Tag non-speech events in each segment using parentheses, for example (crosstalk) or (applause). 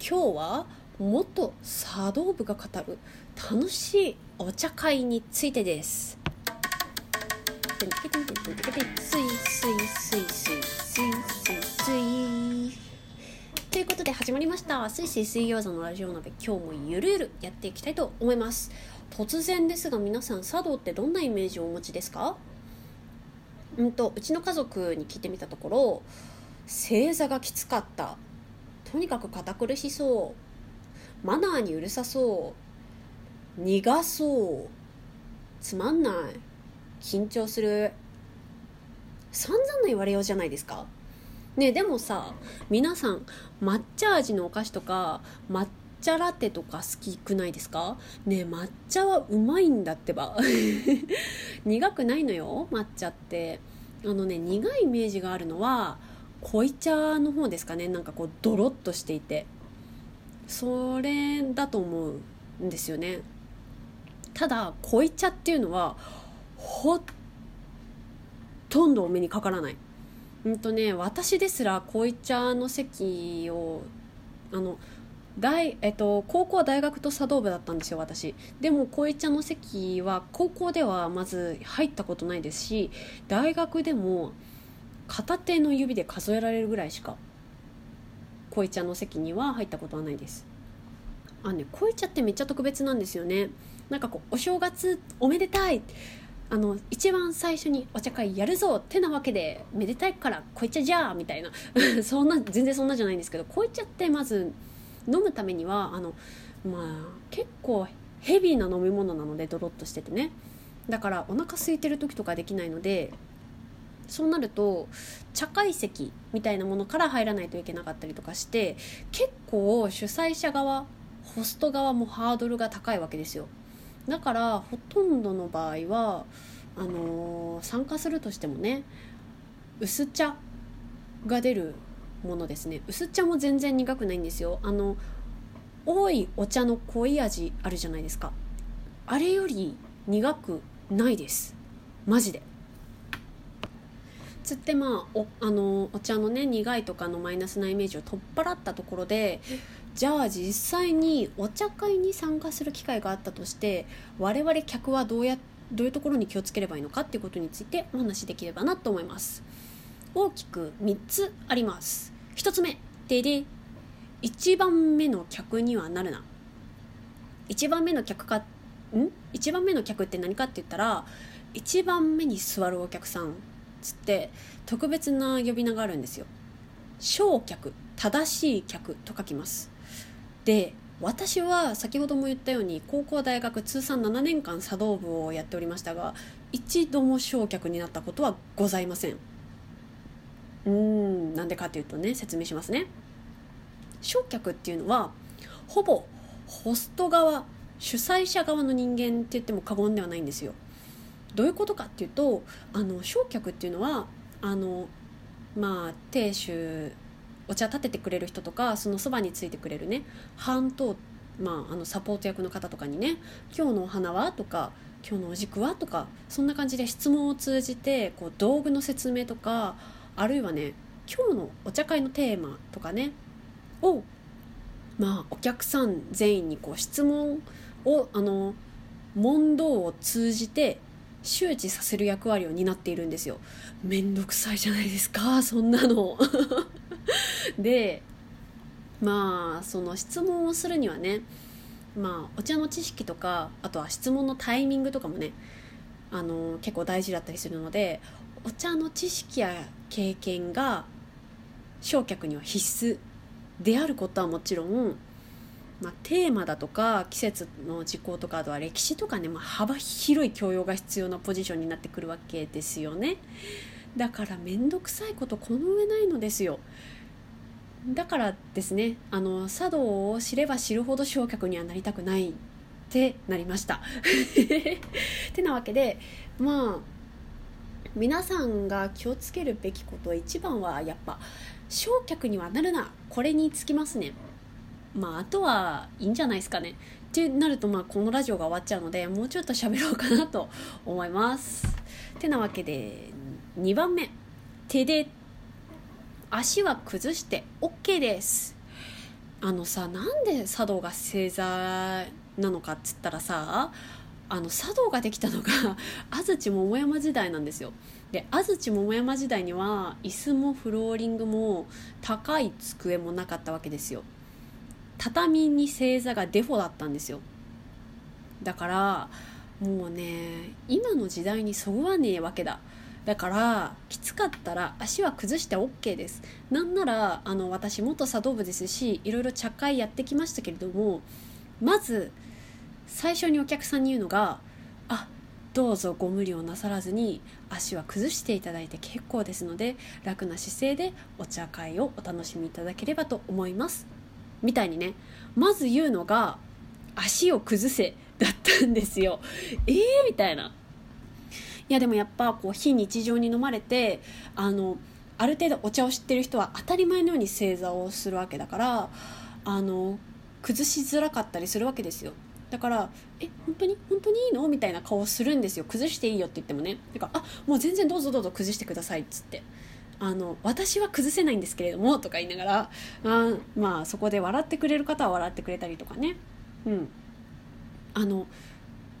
今日は元茶道部が語る楽しいお茶会についてです。ということで始まりました「スイスイ水餃子のラジオ鍋」今日もゆるゆるやっていきたいと思います突然ですが皆さん茶道ってどんなイメージをお持ちですかうんとうちの家族に聞いてみたところ正座がきつかったとにかく堅苦しそう。マナーにうるさそう。苦そう。つまんない。緊張する。散々な言われようじゃないですか。ねでもさ皆さん抹茶味のお菓子とか抹茶ラテとか好きくないですか？ね抹茶はうまいんだってば。(laughs) 苦くないのよ抹茶って。あのね苦いイメージがあるのは濃茶の方ですかね。なんかこうドロッとしていて。それだと思うんですよね。ただ濃茶っていうのはほとんどお目にかからない。うんとね私ですら濃茶の席をあの大えっと、高校は大学と茶道部だったんですよ私。でも濃茶の席は高校ではまず入ったことないですし大学でも片手の指で数えられるぐらいしか濃茶の席には入ったことはないです。あね濃茶ってめっちゃ特別なんですよね。なんかこうお正月おめでたいあの一番最初にお茶会やるぞってなわけでめでたいから濃茶じゃあみたいな。(laughs) そんな全然そんなじゃないんですけど濃茶ってまず飲むためにはあのまあ結構ヘビーな飲み物なのでドロッとしててね。だからお腹空いてる時とかできないのでそうなると茶会席みたいなものから入らないといけなかったりとかして結構主催者側ホスト側もハードルが高いわけですよ。だからほとんどの場合はあのー、参加するとしてもね薄茶が出るものですね。薄茶も全然苦くないんですよ。あの多いお茶の濃い味あるじゃないですか。あれより苦くないです。マジで。つってまあおあのお茶のね苦いとかのマイナスなイメージを取っ払ったところでじゃあ実際にお茶会に参加する機会があったとして我々客はどうやどういうところに気をつければいいのかっていうことについてお話しできればなと思います。大きく3つあります。1つ目でで1番目の客にはなるな。1番目の客かん？1番目の客って何かって言ったら1番目に座るお客さん。つって特別な呼び名があるんですよ。小客正しい客と書きます。で私は先ほども言ったように高校大学通算7年間茶道部をやっておりましたが一度も焼客になったことはございません。うーんなんでかっていうとね説明しますね。焼客っていうのはほぼホスト側主催者側の人間って言っても過言ではないんですよ。どういうことかっていうとあの焼客っていうのはあのまあ亭主お茶立ててくれる人とかそのそばについてくれるね半島まあ、あのサポート役の方とかにね「今日のお花は?」とか「今日のお軸は?」とかそんな感じで質問を通じてこう道具の説明とかあるいはね今日のお茶会のテーマとかねをまあお客さん全員にこう質問をあの問答を通じて周知させる役割を担っているんですよ。めんどくさいじゃないですかそんなの。(laughs) でまあその質問をするにはねまあお茶の知識とかあとは質問のタイミングとかもねあの結構大事だったりするのでお茶の知識や経験が焼却には必須であることはもちろんまあ、テーマだとか季節の事項とかあとは歴史とかね、まあ、幅広い教養が必要なポジションになってくるわけですよね。だから面倒くさいことこの上ないのですよ。だからですねあの茶道を知れば知るほど焼却にはなりたくないってなりました。(laughs) てなわけでまあ皆さんが気をつけるべきこと一番はやっぱ焼却にはなるな。これにつきますね。まああとはいいんじゃないですかね。ってなるとまあこのラジオが終わっちゃうのでもうちょっと喋ろうかなと思います。てなわけで2番目。手で足は崩して OK です。あのさなんで茶道が正座なのかっつったらさあの茶道ができたのが (laughs) 安土桃山時代なんですよ。で安土桃山時代には椅子もフローリングも高い机もなかったわけですよ。畳に正座がデフォだったんですよ。だからもうね今の時代にそぐわねえわけだ。だからきつかったら足は崩して OK です。なんならあの私元茶道部ですしいろいろ茶会やってきましたけれどもまず最初にお客さんに言うのが「あどうぞご無理をなさらずに足は崩していただいて結構ですので楽な姿勢でお茶会をお楽しみいただければと思います」みたいにねまず言うのが「足を崩せ」だったんですよ。えーみたいな。いやでもやっぱこう非日常に飲まれてあのある程度お茶を知ってる人は当たり前のように正座をするわけだからあの崩しづらかったりするわけですよ。だから「え本当に？本当にいいの?」みたいな顔をするんですよ崩していいよって言ってもねだから「あもう全然どうぞどうぞ崩してください」っつってあの私は崩せないんですけれどもとか言いながらあまあそこで笑ってくれる方は笑ってくれたりとかね。うん。あの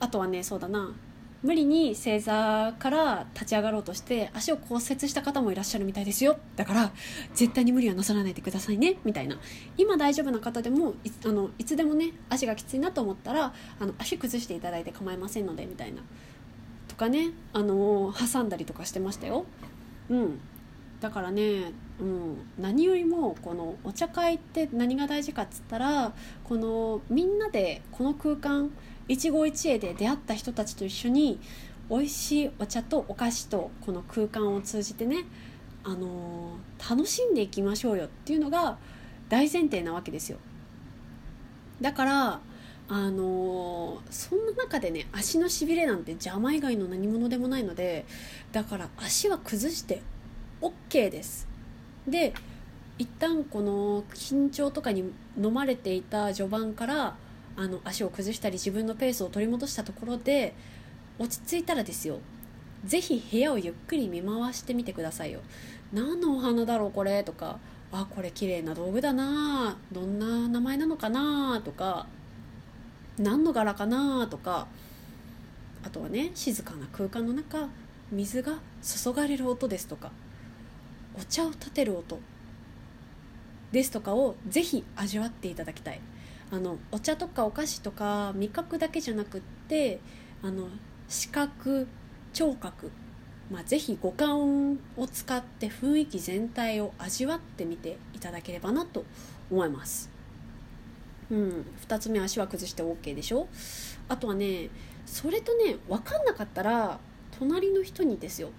あとはねそうだな。無理に正座から立ち上がろうとして足を骨折した方もいらっしゃるみたいですよ。だから絶対に無理はなさらないでくださいね。みたいな。今大丈夫な方でもいあのいつでもね足がきついなと思ったらあの足崩していただいて構いませんのでみたいな。とかねあの挟んだりとかしてましたよ。うん。だからね、うん、何よりもこのお茶会って何が大事かっつったらこのみんなでこの空間一期一会で出会った人たちと一緒に美味しいお茶とお菓子とこの空間を通じてね、あのー、楽しんでいきましょうよっていうのが大前提なわけですよ。だからあのー、そんな中でね足のしびれなんて邪魔以外の何物でもないのでだから足は崩して OK です。で一旦この緊張とかに飲まれていた序盤からあの足を崩したり自分のペースを取り戻したところで落ち着いたらですよ。是非部屋をゆっくり見回してみてくださいよ。何のお花だろうこれとかあこれ綺麗な道具だなどんな名前なのかなとか何の柄かなとかあとはね静かな空間の中水が注がれる音ですとかお茶を立てる音。ですとかをぜひ味わっていただきたい。あのお茶とかお菓子とか味覚だけじゃなくってあの視覚聴覚、まあ、ぜひ五感を使って雰囲気全体を味わってみていただければなと思います。うん、2つ目足は崩して OK でしょ。あとはねそれとね分かんなかったら隣の人にですよ。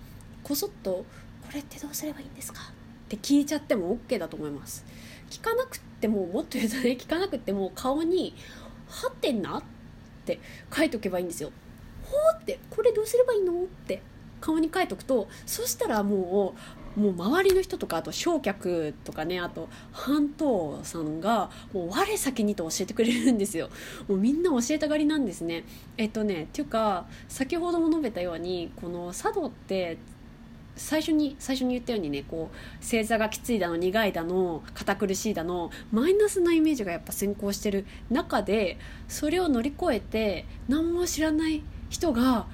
こそっとこれってどうすればいいんですか？って聞いちゃっても OK だと思います。聞かなくってももっと言うとね聞かなくっても顔に「はてな?」って書いとけばいいんですよ。ほーってこれどうすればいいの？って顔に書いとくとそしたらもうもう周りの人とかあと焼却とかねあと半島さんがもう我先にと教えてくれるんですよ。もうみんな教えたがりなんですね。えっとねっていうか先ほども述べたようにこの茶道って最初に最初に言ったようにねこう正座がきついだの苦いだの堅苦しいだのマイナスなイメージがやっぱ先行してる中でそれを乗り越えて何も知らない人が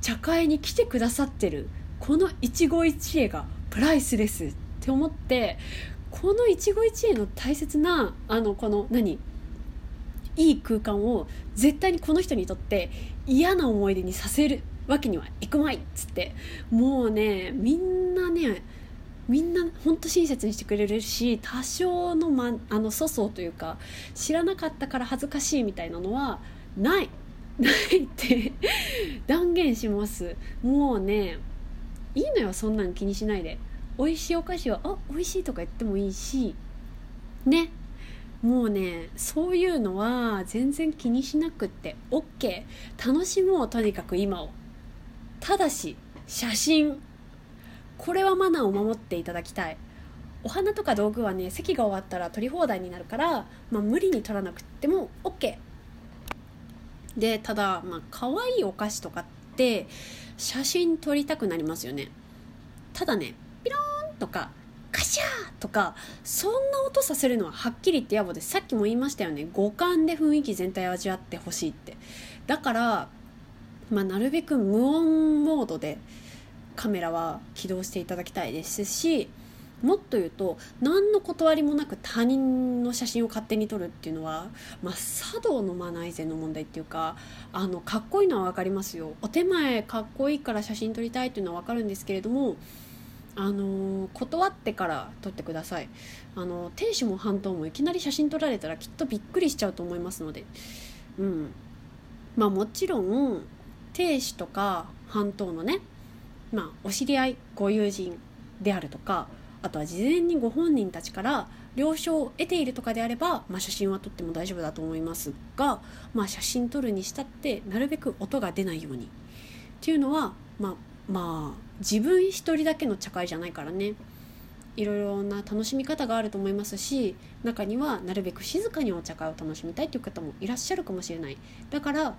茶会に来てくださってるこの一期一会がプライスレスって思ってこの一期一会の大切なあのこの何いい空間を絶対にこの人にとって嫌な思い出にさせる。わけにはいくまいっつって。もうねみんなねみんなほんと親切にしてくれるし多少の,、ま、あの粗相というか知らなかったから恥ずかしいみたいなのはない。(laughs) ないって断言します。もうねいいのよそんなん気にしないで。美味しいお菓子はあ美味しいとか言ってもいいしね。もうねそういうのは全然気にしなくって OK 楽しもうとにかく今を。ただし写真。これはマナーを守っていただきたい。お花とか道具はね席が終わったら取り放題になるから、まあ、無理に取らなくても OK でただまあ可愛いお菓子とかって写真撮りたくなりますよね。ただねピローンとかカシャーとかそんな音させるのははっきり言って野暮でさっきも言いましたよね。五感で雰囲気全体を味わってほしいって。だからまあ、なるべく無音モードでカメラは起動していただきたいですしもっと言うと何の断りもなく他人の写真を勝手に撮るっていうのは、まあ、茶道のマナー以前の問題っていうかあのかっこいいのは分かりますよ。お手前かっこいいから写真撮りたいっていうのは分かるんですけれどもあの断ってから撮ってください。あの亭主も半島もいきなり写真撮られたらきっとびっくりしちゃうと思いますので。うん。まあもちろん亭主とか半島のねまあお知り合いご友人であるとかあとは事前にご本人たちから了承を得ているとかであれば、まあ、写真は撮っても大丈夫だと思いますが、まあ、写真撮るにしたってなるべく音が出ないように。っていうのはまあまあ自分一人だけの茶会じゃないからね。いろいろな楽しみ方があると思いますし中にはなるべく静かにお茶会を楽しみたいという方もいらっしゃるかもしれない。だから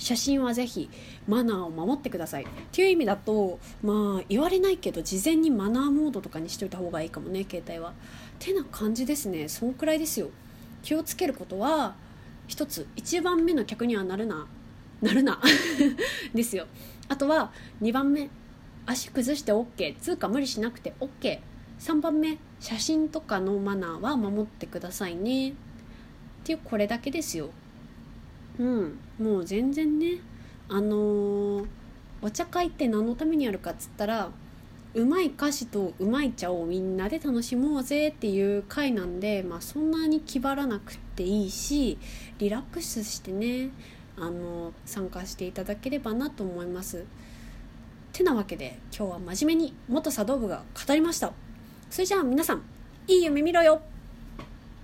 写真はぜひマナーを守ってください。っていう意味だとまあ言われないけど事前にマナーモードとかにしといた方がいいかもね携帯は。てな感じですね。そんくらいですよ。気をつけることは一つ1番目の客にはなるな。なるな。(laughs) ですよ。あとは2番目足崩して OK つうか無理しなくて OK3 番目写真とかのマナーは守ってくださいね。っていうこれだけですよ。うんもう全然ねあのー、お茶会って何のためにあるかっつったらうまい歌詞とうまい茶をみんなで楽しもうぜっていう回なんで、まあ、そんなに気張らなくていいしリラックスしてねあの参加していただければなと思います。てなわけで今日は真面目に元茶道部が語りました。それじゃあ皆さんいい夢見ろよ